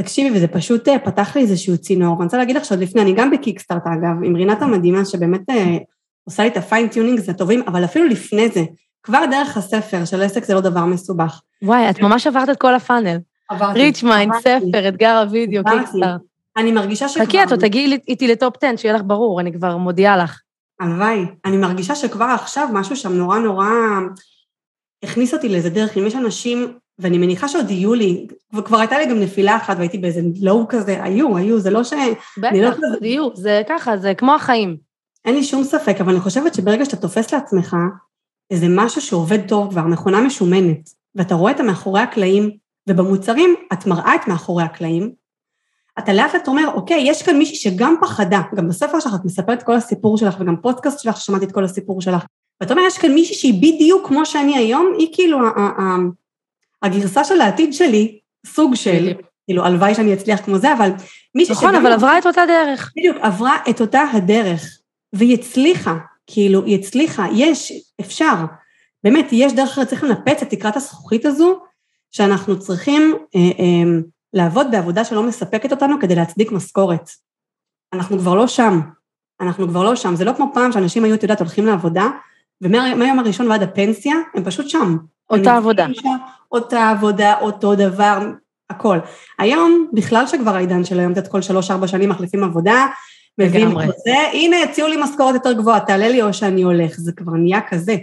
תקשיבי, וזה פשוט אה, פתח לי איזשהו צינור, ואני רוצה להגיד לך שעוד לפני, אני גם ב Kickstart אגב, עם רינת המדהימה, שבאמת אה, עושה לי את ה fine tuning, זה טובים, אבל אפילו לפני זה, כבר דרך הספר של עסק זה לא דבר מסובך. וואי, את ממש עברת את כל ה funnel. עברתי. Rich Mind, ספר, אתגר הוידאו, Kickstart. אני מרגישה שכבר... חכי, את עוד תגיעי איתי ל top 10, שיהיה לך ברור, אני כבר מודיעה לך. הלוואי. אני מרגישה שכבר עכשיו משהו שם נורא נורא הכניס אותי לאיזה דרך. אם יש אנשים, ואני מניחה שעוד יהיו לי, וכבר הייתה לי גם נפילה אחת והייתי באיזה low כזה, היו, היו, זה לא ש... בטח, לא כזה... יהיו, זה ככה, זה כמו החיים. אין לי שום ספק, אבל אני חושבת שברגע שאתה תופס לעצמך איזה משהו שעובד טוב כבר, מכונה משומנת, ואתה רואה את המאחורי הקלעים, ובמוצרים את מראה את מאחורי הקלעים, אתה לאט לאט אומר, אוקיי, יש כאן מישהי שגם פחדה, גם בספר שלך את מספרת כל הסיפור שלך, וגם פודקאסט שלך ששמעתי את כל הסיפור שלך, ואתה אומר, יש כאן מישהי שהיא בדיוק כמו שאני היום, היא כאילו הגרסה של העתיד שלי, סוג של, כאילו, הלוואי שאני אצליח כמו זה, אבל מישהי שגם... נכון, אבל עברה את אותה דרך. בדיוק, עברה את אותה הדרך, והיא הצליחה, כאילו, היא הצליחה, יש, אפשר. באמת, יש דרך אחרת, צריך לנפץ את תקרת הזכוכית הזו, שאנחנו צריכים אה, אה, לעבוד בעבודה שלא מספקת אותנו כדי להצדיק משכורת. אנחנו כבר לא שם, אנחנו כבר לא שם. זה לא כמו פעם שאנשים היו, את יודעת, הולכים לעבודה, ומהיום הראשון ועד הפנסיה, הם פשוט שם. אותה עבודה. שם, אותה עבודה, אותו דבר, הכל. היום, בכלל שכבר העידן של היום, את כל שלוש-ארבע שנים מחליפים עבודה, מביאים חוזה, הנה, הציעו לי משכורת יותר גבוהה, תעלה לי או שאני הולך, זה כבר נהיה כזה.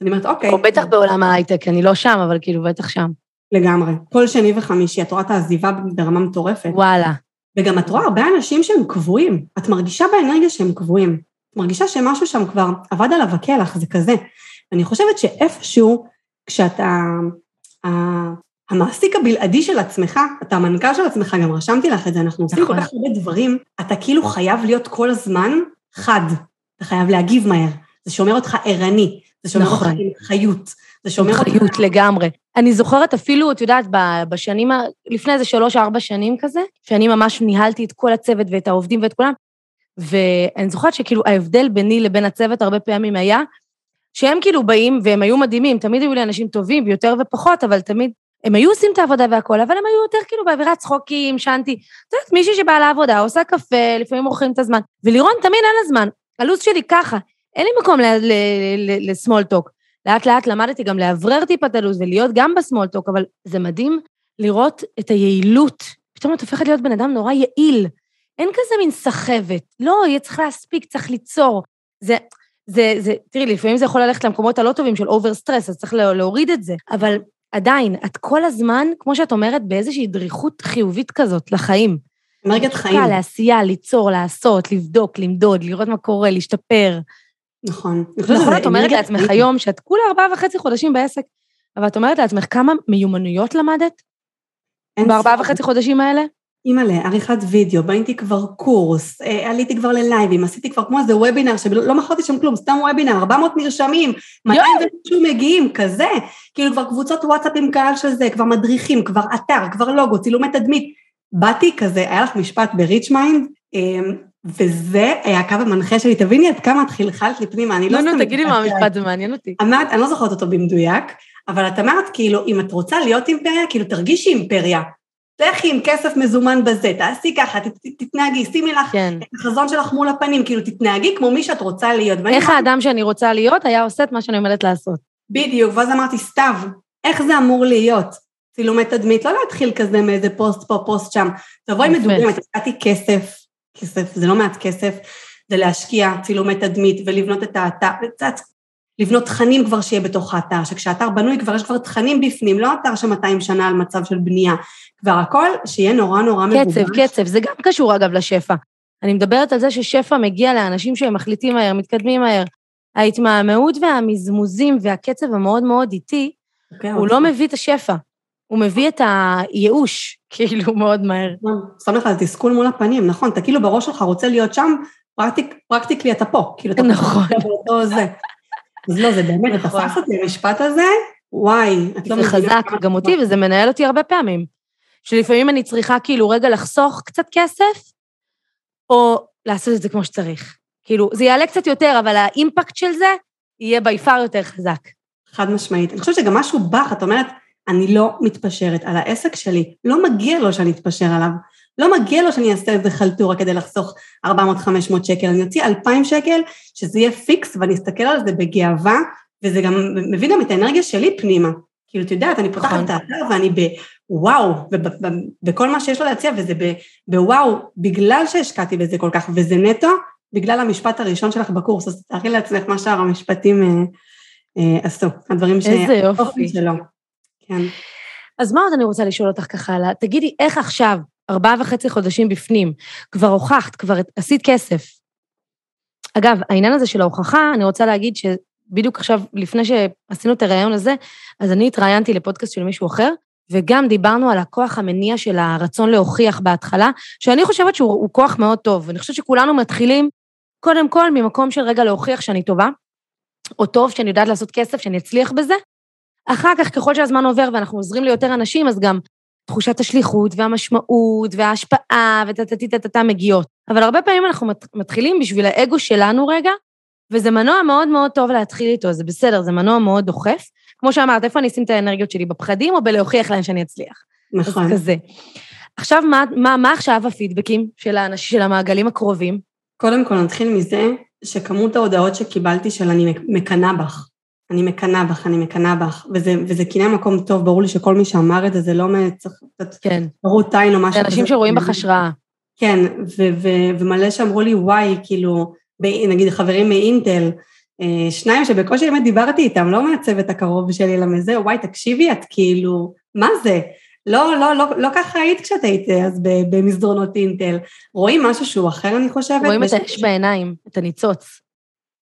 אני אומרת, אוקיי. או בטח בעולם ההייטק, אני לא שם, אבל כאילו, בטח שם. לגמרי. כל שני וחמישי, את רואה את העזיבה ברמה מטורפת. וואלה. וגם את רואה הרבה אנשים שהם קבועים. את מרגישה באנרגיה שהם קבועים. את מרגישה שמשהו שם כבר עבד עליו הקלח, זה כזה. אני חושבת שאיפשהו, כשאתה המעסיק הבלעדי של עצמך, אתה המנכ"ל של עצמך, גם רשמתי לך את זה, אנחנו עושים כל כך הרבה דברים, אתה כאילו חייב להיות כל הזמן חד. אתה חייב להגיב מהר. זה שומר אותך ערני, זה שומר אותך עם חיות. זה שומר אותך... חיות לגמרי. אני זוכרת אפילו, את יודעת, בשנים, לפני איזה שלוש-ארבע שנים כזה, שאני ממש ניהלתי את כל הצוות ואת העובדים ואת כולם, ואני זוכרת שכאילו ההבדל ביני לבין הצוות הרבה פעמים היה, שהם כאילו באים, והם היו מדהימים, תמיד היו לי אנשים טובים, יותר ופחות, אבל תמיד, הם היו עושים את העבודה והכול, אבל הם היו יותר כאילו באווירת צחוקים, שנתי. את יודעת, מישהי שבאה לעבודה, עושה קפה, לפעמים מורחים את הזמן. ולירון תמיד אין לה זמן. הלו"ז שלי ככה, אין לי מקום ל small talk. לאט לאט למדתי גם לאוורר טיפה את הלו"ז ולהיות גם ב small talk, אבל זה מדהים לראות את היעילות. פתאום את הופכת להיות בן אדם נורא יעיל. אין כזה מין סחבת. לא, יהיה צריך להספיק, צריך ליצור. זה, זה, זה, תראי, לפעמים זה יכול ללכת למקומות הלא טובים של over stress, אז צריך להוריד את זה. אבל עדיין, את כל הזמן, כמו שאת אומרת, באיזושהי דריכות חיובית כזאת לחיים. אנרגיית חיים. לעשייה, ליצור, לעשות, לבדוק, למדוד, לראות מה קורה, להשתפר. נכון. נכון, את אומרת לעצמך היום שאת כולה ארבעה וחצי חודשים בעסק, אבל את אומרת לעצמך כמה מיומנויות למדת? בארבעה וחצי חודשים האלה? אימא'לה, עריכת וידאו, בניתי כבר קורס, אה, עליתי כבר ללייבים, עשיתי כבר כמו איזה וובינר, שלא מכרתי שם כלום, סתם וובינר, 400 נרשמים, 200 ומשהו מגיעים, כזה, כאילו כבר קבוצות וואטסאפ עם קהל של זה, כבר מדריכים, כבר אתר, כבר לוגו, צילומי תדמית. באתי כזה, היה לך משפט ב Rich Mind, אמ, וזה היה הקו המנחה שלי, תביני עד כמה את חלחלת לי פנימה, אני לא סתם... נו, נו, תגידי מה המשפט, זה מעניין אותי. אמרת, אני לא זוכרת אותו במדויק, אבל את אמרת, כאילו, אם את רוצה להיות אימפריה, כאילו, תרגישי אימפריה. לכי עם כסף מזומן בזה, תעשי ככה, תתנהגי, שימי לך כן. את החזון שלך מול הפנים, כאילו, תתנהגי כמו מי שאת רוצה להיות. איך האדם שאני רוצה להיות היה עושה את מה שאני עומדת לעשות. בדיוק, ואז אמרתי, סתיו, איך זה אמור להיות? צילומי תדמית, לא להתחיל כזה מאיזה פוסט פה, פוסט שם. תבואי מדוגמת, השקעתי כסף, כסף, זה לא מעט כסף, זה להשקיע צילומי תדמית ולבנות את האתר, קצת לבנות תכנים כבר שיהיה בתוך האתר, שכשהאתר בנוי כבר יש כבר תכנים בפנים, לא אתר של 200 שנה על מצב של בנייה, כבר הכל שיהיה נורא נורא מגובש. קצב, קצב, זה גם קשור אגב לשפע. אני מדברת על זה ששפע מגיע לאנשים שהם מחליטים מהר, מתקדמים מהר. ההתמהמהות והמזמוזים והקצב המאוד מאוד איטי, okay, אוקיי, הוא לא מביא את השפע. הוא מביא את הייאוש, כאילו, מאוד מהר. נכון, שם לך תסכול מול הפנים, נכון, אתה כאילו בראש שלך רוצה להיות שם, פרקטיק, פרקטיקלי אתה פה, כאילו, אתה נכון. באותו זה. אז לא, זה באמת, אתה נכון. תפס אותי המשפט הזה, וואי, לא. זה חזק, גם אותי, וזה מנהל אותי הרבה פעמים. שלפעמים אני צריכה כאילו רגע לחסוך קצת כסף, או לעשות את זה כמו שצריך. כאילו, זה יעלה קצת יותר, אבל האימפקט של זה יהיה ביפר יותר חזק. חד משמעית. אני חושבת שגם משהו בך, את אומרת, אני לא מתפשרת על העסק שלי, לא מגיע לו שאני אתפשר עליו, לא מגיע לו שאני אעשה איזה חלטורה כדי לחסוך 400-500 שקל, אני אוציא 2,000 שקל, שזה יהיה פיקס ואני אסתכל על זה בגאווה, וזה גם מביא גם את האנרגיה שלי פנימה. כאילו, את יודעת, אני פותחת נכון. את האתר ואני בוואו, ובכל מה שיש לו להציע, וזה בוואו, בגלל שהשקעתי בזה כל כך, וזה נטו, בגלל המשפט הראשון שלך בקורס, אז תארי לעצמך מה שאר המשפטים אה, אה, עשו, הדברים ש... איזה יופי. שלו. כן. אז מה עוד אני רוצה לשאול אותך ככה הלאה? תגידי, איך עכשיו, ארבעה וחצי חודשים בפנים, כבר הוכחת, כבר עשית כסף. אגב, העניין הזה של ההוכחה, אני רוצה להגיד שבדיוק עכשיו, לפני שעשינו את הראיון הזה, אז אני התראיינתי לפודקאסט של מישהו אחר, וגם דיברנו על הכוח המניע של הרצון להוכיח בהתחלה, שאני חושבת שהוא כוח מאוד טוב. אני חושבת שכולנו מתחילים, קודם כל, ממקום של רגע להוכיח שאני טובה, או טוב, שאני יודעת לעשות כסף, שאני אצליח בזה. אחר כך, ככל שהזמן עובר ואנחנו עוזרים ליותר אנשים, אז גם תחושת השליחות והמשמעות וההשפעה וטה-טה-טה-טה מגיעות. אבל הרבה פעמים אנחנו מתחילים בשביל האגו שלנו רגע, וזה מנוע מאוד מאוד טוב להתחיל איתו, זה בסדר, זה מנוע מאוד דוחף. כמו שאמרת, איפה אני אשים את האנרגיות שלי, בפחדים או בלהוכיח להם שאני אצליח? נכון. אז כזה. עכשיו, מה, מה, מה עכשיו הפידבקים של האנשים, של המעגלים הקרובים? קודם כל, נתחיל מזה שכמות ההודעות שקיבלתי של אני מקנאה בך. אני מקנאה בך, אני מקנאה בך, וזה, וזה קינה מקום טוב, ברור לי שכל מי שאמר את זה, זה לא מצריך, כן. רות עין או משהו. זה אנשים שרואים בך השראה. כן, ו- ו- ומלא שאמרו לי, וואי, כאילו, נגיד חברים מאינטל, אה, שניים שבקושי באמת דיברתי איתם, לא מהצוות הקרוב שלי, אלא מזה, וואי, תקשיבי, את כאילו, מה זה? לא, לא, לא, לא ככה היית כשאת היית אז במסדרונות אינטל. רואים משהו שהוא אחר, אני חושבת. רואים את האש בעיניים, את הניצוץ.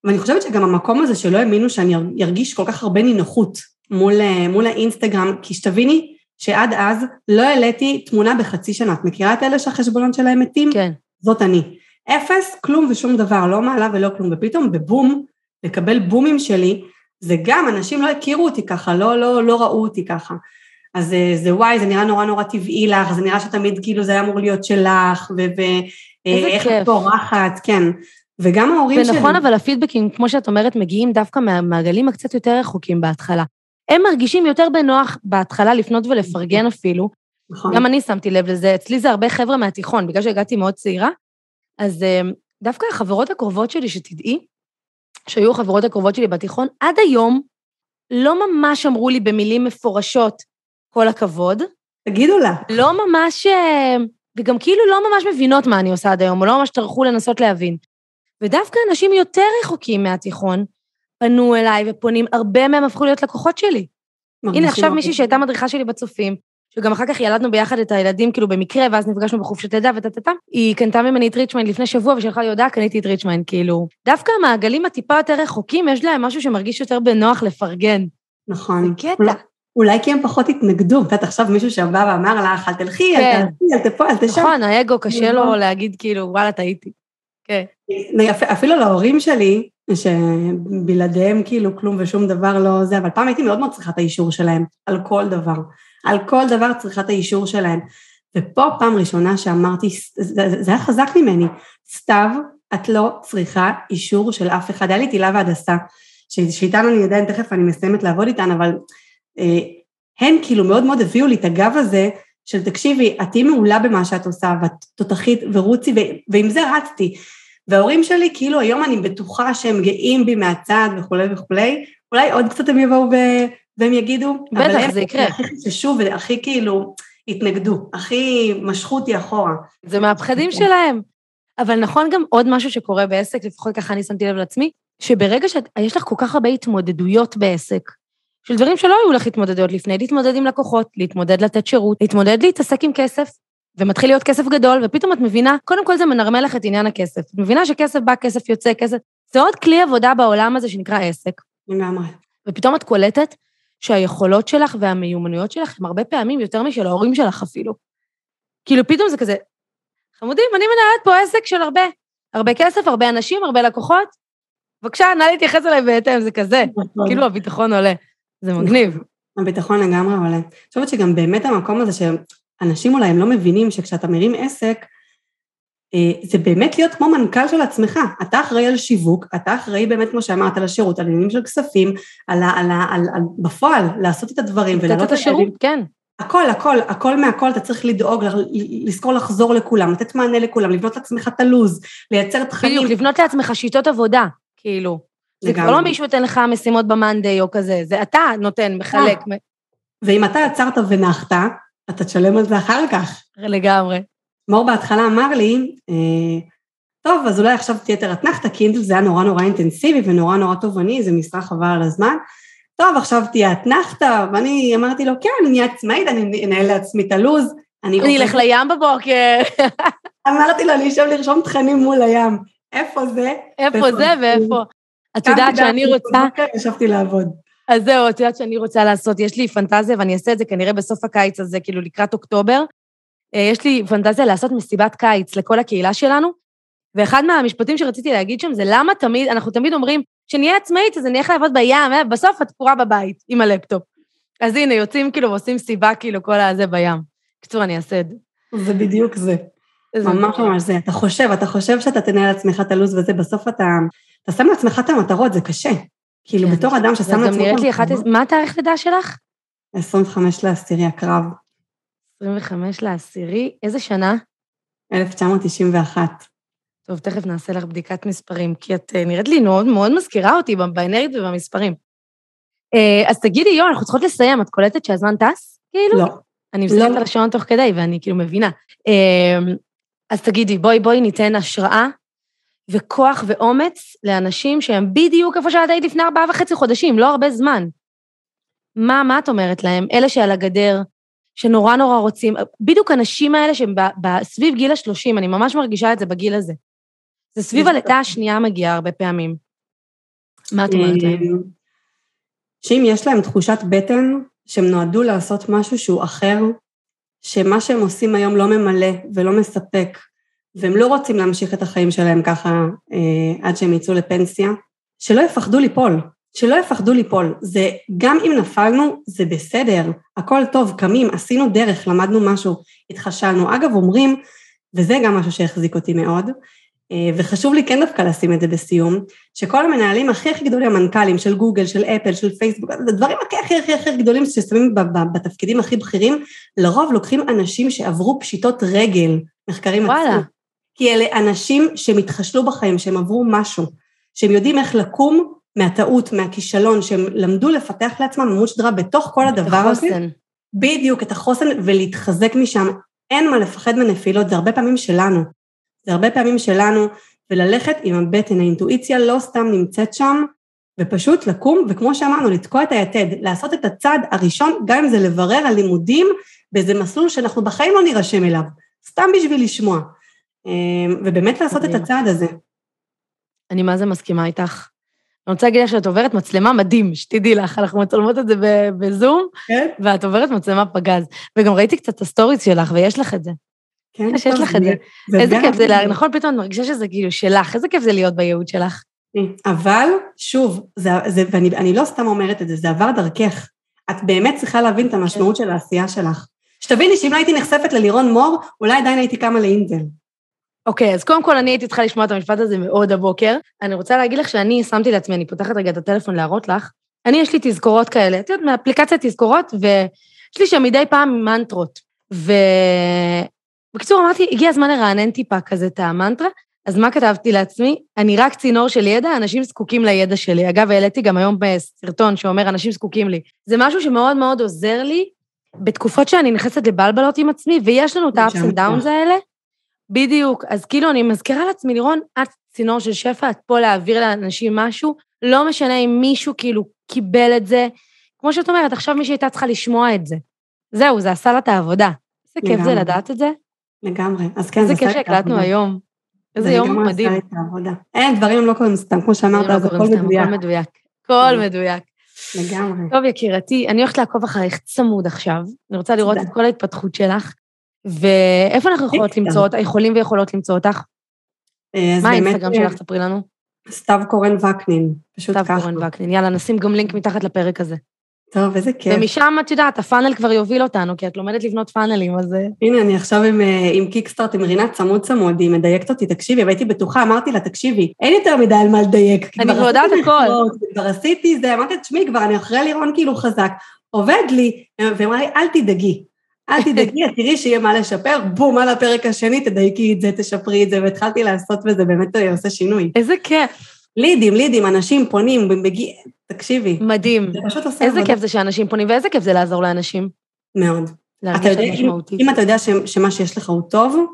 ואני חושבת שגם המקום הזה שלא האמינו שאני ארגיש כל כך הרבה נינוחות מול, אה, מול האינסטגרם, כי שתביני שעד אז לא העליתי תמונה בחצי שנה. את מכירה את אלה שהחשבונות שלהם מתים? כן. זאת אני. אפס, כלום ושום דבר, לא מעלה ולא כלום. ופתאום בבום, לקבל בומים שלי, זה גם, אנשים לא הכירו אותי ככה, לא, לא, לא ראו אותי ככה. אז זה, אה, זה וואי, זה נראה נורא נורא טבעי לך, זה נראה שתמיד כאילו זה היה אמור להיות שלך, ואיך את פורחת, כן. וגם ההורים ונכון, שלי... ונכון, אבל הפידבקים, כמו שאת אומרת, מגיעים דווקא מהמעגלים הקצת יותר רחוקים בהתחלה. הם מרגישים יותר בנוח בהתחלה לפנות ולפרגן אפילו. נכון. גם אני שמתי לב לזה. אצלי זה הרבה חבר'ה מהתיכון, בגלל שהגעתי מאוד צעירה. אז אה, דווקא החברות הקרובות שלי, שתדעי, שהיו החברות הקרובות שלי בתיכון, עד היום לא ממש אמרו לי במילים מפורשות, כל הכבוד. תגידו לה. לא ממש, אה, וגם כאילו לא ממש מבינות מה אני עושה עד היום, או לא ממש טרחו לנסות להבין. ודווקא אנשים יותר רחוקים מהתיכון פנו אליי ופונים, הרבה מהם הפכו להיות לקוחות שלי. הנה, עכשיו מישהי שהייתה מדריכה שלי בצופים, שגם אחר כך ילדנו ביחד את הילדים, כאילו במקרה, ואז נפגשנו בחופשת לידה וטטטה, היא קנתה ממני את ריצ'מיין לפני שבוע ושלחה לי הודעה, קניתי את ריצ'מיין, כאילו. דווקא המעגלים הטיפה יותר רחוקים, יש להם משהו שמרגיש יותר בנוח לפרגן. נכון. זה קטע. אולי כי הם פחות התנגדו. את יודעת, עכשיו מישהו שבא ואמר לך, אל תלכי, אל כן. תלכי, אל תפה, אל תשם. נכון, האגו קשה לו להגיד כאילו, וואלה, טעיתי. כן. אפילו להורים שלי, שבלעדיהם כאילו כלום ושום דבר לא זה, אבל פעם הייתי מאוד מאוד צריכה את האישור שלהם, על כל דבר. על כל דבר צריכה את האישור שלהם. ופה פעם ראשונה שאמרתי, זה, זה היה חזק ממני, סתיו, את לא צריכה אישור של אף אחד. היה לי תהילה והדסה, שאיתן אני עדיין, תכף אני מסיימת לעבוד איתן, אבל אה, הן כאילו מאוד מאוד הביאו לי את הגב הזה, של תקשיבי, את תהיי מעולה במה שאת עושה, ואת תותחית ורוצי, ועם זה רצתי. וההורים שלי, כאילו היום אני בטוחה שהם גאים בי מהצד וכולי וכולי, אולי עוד קצת הם יבואו ו... והם יגידו, בטח, זה יקרה. הכי חששו והכי כאילו התנגדו, הכי משכו אותי אחורה. זה מהפחדים שלהם. אבל נכון גם עוד משהו שקורה בעסק, לפחות ככה אני שמתי לב לעצמי, שברגע שיש לך כל כך הרבה התמודדויות בעסק, של דברים שלא היו לך התמודדויות לפני, להתמודד עם לקוחות, להתמודד לתת שירות, להתמודד להתעסק עם כסף, ומתחיל להיות כסף גדול, ופתאום את מבינה, קודם כל זה מנרמל לך את עניין הכסף. את מבינה שכסף בא, כסף יוצא, כסף... זה עוד כלי עבודה בעולם הזה שנקרא עסק. לגמרי. ופתאום את קולטת שהיכולות שלך והמיומנויות שלך הם הרבה פעמים יותר משל ההורים שלך אפילו. כאילו פתאום זה כזה, חמודים, אני מנהלת פה עסק של הרבה, הרבה כסף, הרבה אנשים, הרבה לקוחות. בבקשה, נא להתייחס אליי בהתאם, זה כזה. נכון. כאילו הביטחון עולה. זה מגניב. הביטחון לגמרי עולה. אני חושבת שגם באמת המקום הזה שאנשים אולי הם לא מבינים שכשאתה מרים עסק, אה, זה באמת להיות כמו מנכ"ל של עצמך. אתה אחראי על שיווק, אתה אחראי באמת, כמו שאמרת, על השירות, על עניינים של כספים, על, על, על, על, על בפועל, לעשות את הדברים. לתת את השירות, כן. הכל, הכל, הכל מהכל, אתה צריך לדאוג, לזכור לחזור לכולם, לתת מענה לכולם, לבנות לעצמך את הלו"ז, לייצר תכנים. בדיוק, לבנות לעצמך שיטות עבודה, כאילו. זה כבר לא מישהו ייתן לך משימות במאנדיי או כזה, זה אתה נותן, מחלק. אה. ואם אתה עצרת ונחת, אתה תשלם על זה אחר כך. לגמרי. מור בהתחלה אמר לי, אה, טוב, אז אולי עכשיו תהיה אתנחתא, כי זה היה נורא נורא אינטנסיבי ונורא נורא תובעני, זה משרה חבל על הזמן. טוב, עכשיו תהיה אתנחתא, ואני אמרתי לו, כן, אני אהיה עצמאית, אני אנהל לעצמי את הלו"ז. אני אלך לים בבוקר. אמרתי לו, אני אשב לרשום תכנים מול הים. איפה זה? איפה זה ואיפה? את יודעת שאני רוצה... ישבתי לעבוד. אז זהו, את יודעת שאני רוצה לעשות, יש לי פנטזיה, ואני אעשה את זה כנראה בסוף הקיץ הזה, כאילו לקראת אוקטובר. אה, יש לי פנטזיה לעשות מסיבת קיץ לכל הקהילה שלנו, ואחד מהמשפטים שרציתי להגיד שם זה למה תמיד, אנחנו תמיד אומרים, כשנהיה עצמאית אז אני אלך לעבוד בים, אה, בסוף את תקורה בבית עם הלפטופ. אז הנה, יוצאים כאילו ועושים סיבה כאילו כל הזה בים. בקיצור, אני אעשה את זה. זה בדיוק זה. ממש ממש זה. אתה חושב, אתה חושב שאתה תנהל לעצמך את הלו"ז וזה, בסוף אתה, אתה שם לעצמך את המטרות, זה קשה. כאילו, כן. בתור אדם ששם לעצמך... זה גם נראית לי אחת... מה התאריך לידה שלך? 25 לעשירי הקרב. 25 לעשירי, איזה שנה? 1991. טוב, תכף נעשה לך בדיקת מספרים, כי את אה, נראית לי מאוד מאוד מזכירה אותי באנרגיות ובמספרים. אה, אז תגידי, יו, אנחנו צריכות לסיים, את קולטת שהזמן טס? כאילו? לא. אני מסתכלת לא. על השעון תוך כדי, ואני כאילו מבינה. אה, אז תגידי, בואי, בואי ניתן השראה וכוח ואומץ לאנשים שהם בדיוק איפה שאת היית לפני ארבעה וחצי חודשים, לא הרבה זמן. מה, מה את אומרת להם? אלה שעל הגדר, שנורא נורא רוצים, בדיוק הנשים האלה שהם סביב גיל השלושים, אני ממש מרגישה את זה בגיל הזה. זה סביב הלידה השנייה מגיעה הרבה פעמים. מה את אומרת להם? שאם יש להם תחושת בטן, שהם נועדו לעשות משהו שהוא אחר, שמה שהם עושים היום לא ממלא ולא מספק, והם לא רוצים להמשיך את החיים שלהם ככה אה, עד שהם יצאו לפנסיה, שלא יפחדו ליפול, שלא יפחדו ליפול. זה, גם אם נפלנו, זה בסדר, הכל טוב, קמים, עשינו דרך, למדנו משהו, התחשלנו. אגב, אומרים, וזה גם משהו שהחזיק אותי מאוד, אה, וחשוב לי כן דווקא לשים את זה בסיום, שכל המנהלים הכי הכי גדולים, המנכ"לים של גוגל, של אפל, של פייסבוק, הדברים הכי הכי הכי הכי גדולים ששמים בתפקידים הכי בכירים, לרוב לוקחים אנשים שעברו פשיטות רגל, מחקרים. עצמם. כי אלה אנשים שמתחשלו בחיים, שהם עברו משהו, שהם יודעים איך לקום מהטעות, מהכישלון, שהם למדו לפתח לעצמם עמוד שדרה בתוך כל הדבר הזה. את החוסן. בדיוק, את החוסן, ולהתחזק משם. אין מה לפחד מנפילות, זה הרבה פעמים שלנו. זה הרבה פעמים שלנו, וללכת עם הבטן, האינטואיציה לא סתם נמצאת שם, ופשוט לקום, וכמו שאמרנו, לתקוע את היתד, לעשות את הצעד הראשון, גם אם זה לברר על לימודים באיזה מסלול שאנחנו בחיים לא נירשם אליו, סתם בשביל לשמוע. אמ, ובאמת לעשות את הצעד הזה. אני מה זה מסכימה איתך. אני רוצה להגיד לך שאת עוברת מצלמה מדהים, שתדעי לך, אנחנו מצלמות את זה בזום, כן? ואת עוברת מצלמה פגז. וגם ראיתי קצת את ה stories שלך, ויש לך את זה. כן, שיש לך את זה. איזה כיף זה, נכון, פתאום את מרגישה שזה כאילו שלך, איזה כיף זה להיות בייעוד שלך. אבל, שוב, זה, זה, ואני לא סתם אומרת את זה, זה עבר דרכך. את באמת צריכה להבין את המשמעות של העשייה שלך. שתביני שאם לא הייתי נחשפת ללירון מור, אולי עדיין הייתי קמה לאינטל. אוקיי, okay, אז קודם כל אני הייתי צריכה לשמוע את המשפט הזה מאוד הבוקר. אני רוצה להגיד לך שאני שמתי לעצמי, אני פותחת רגע את הטלפון להראות לך, אני יש לי תזכורות כאלה, את יודעת, מאפליקציית תזכורות, ויש לי שם מדי פעם מנטרות. ובקיצור, אמרתי, הגיע הזמן לרענן טיפה כזה את המנטרה, אז מה כתבתי לעצמי? אני רק צינור של ידע, אנשים זקוקים לידע שלי. אגב, העליתי גם היום בסרטון שאומר, אנשים זקוקים לי. זה משהו שמאוד מאוד עוזר לי בתקופות שאני נכנסת לבלבלות עם עצמי, ויש לנו את ה-ups and downs האלה, בדיוק. אז כאילו, אני מזכירה לעצמי, לירון, את צינור של שפע, את פה להעביר לאנשים משהו, לא משנה אם מישהו כאילו קיבל את זה. כמו שאת אומרת, עכשיו מישהי הייתה צריכה לשמוע את זה. זהו, זה עשה לה את העבודה. איזה כיף זה לדעת את זה. לגמרי. אז כן, זה עשה את העבודה. איזה כיף שהקלטנו היום. איזה יום מדהים. זה לגמרי עשה את העבודה. אין, דברים לא קורים סתם, כמו שאמרת, לא זה הכל מדויק. הכל מדויק. הכל מדויק. לגמרי. טוב, יקירתי, אני הולכת לעקוב אחריך צמוד עכשיו. אני רוצה לראות את כל ההתפתחות שלך. ואיפה אנחנו יכולות למצוא, יכולים ויכולות למצוא אותך? אה, מה האינסטגרם שלך? ספרי לנו. סתיו קורן וקנין, פשוט ככה. סתיו קורן וקנין, יאללה, נשים גם לינק מתחת לפרק הזה. טוב, איזה כיף. ומשם, את יודעת, הפאנל כבר יוביל אותנו, כי את לומדת לבנות פאנלים, אז... אה, הנה, אני עכשיו עם, אה, עם קיקסטארט, עם רינת צמוד צמוד, היא מדייקת אותי, תקשיבי, והייתי בטוחה, אמרתי לה, תקשיבי, אין יותר מדי על מה לדייק. אני כבר יודעת הכל. כבר עשיתי זה, אמרתי, תשמעי, כבר אני אחרי לירון כאילו חזק, עובד לי, ואמרה לי, אל תדאגי, אל תדאגי, תראי שיהיה מה לשפר, בום, על הפרק השני, תדייקי את זה, תשפרי את זה, והתחלתי לעשות וזה באמת עושה שינוי. איזה כיף. לידים, לידים, אנשים פונים, מגיע, תקשיבי. מדהים. זה פשוט עושה איזה כיף זה שאנשים פונים, ואיזה כיף זה לעזור לאנשים. מאוד. להרגיש משמעותית. אם אתה יודע שמה שיש לך הוא טוב,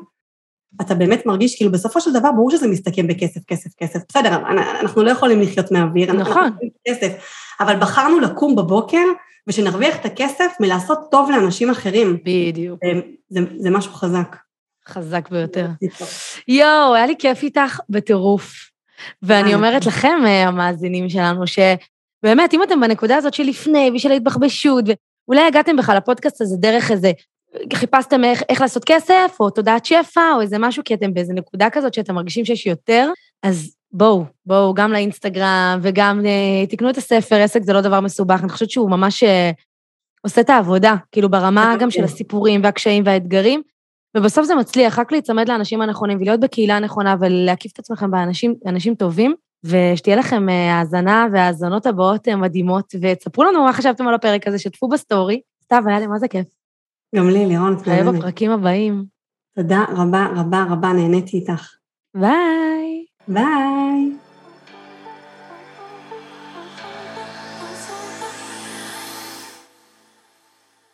אתה באמת מרגיש, כאילו בסופו של דבר ברור שזה מסתכם בכסף, כסף, כסף. בסדר, אנחנו לא יכולים לחיות מהאוויר. נכון. כסף, אבל בחרנו לקום בבוקר ושנרוויח את הכסף מלעשות טוב לאנשים אחרים. בדיוק. זה, זה משהו חזק. חזק ביותר. יואו, היה לי כיף איתך בטירוף. ואני אומרת לכם, אה, המאזינים שלנו, ש... באמת, אם אתם בנקודה הזאת של לפני ושל ההתבחבשות, ואולי הגעתם בכלל לפודקאסט הזה דרך איזה, חיפשתם איך, איך לעשות כסף, או תודעת שפע, או איזה משהו, כי אתם באיזה נקודה כזאת שאתם מרגישים שיש יותר, אז בואו, בואו גם לאינסטגרם וגם אה, תקנו את הספר, עסק זה לא דבר מסובך, אני חושבת שהוא ממש אה, עושה את העבודה, כאילו ברמה גם של הסיפורים והקשיים והאתגרים, ובסוף זה מצליח, רק להיצמד לאנשים הנכונים ולהיות בקהילה הנכונה ולהקיף את עצמכם באנשים טובים, ושתהיה לכם אה, האזנה והאזנות הבאות מדהימות, ותספרו לנו מה חשבתם על הפרק הזה, שתפו ב story. סתיו, היה לי מה זה כיף. גם לי, לירון, את מהממת. בפרקים הבאים. תודה רבה רבה רבה, נהניתי איתך. ביי. Bye.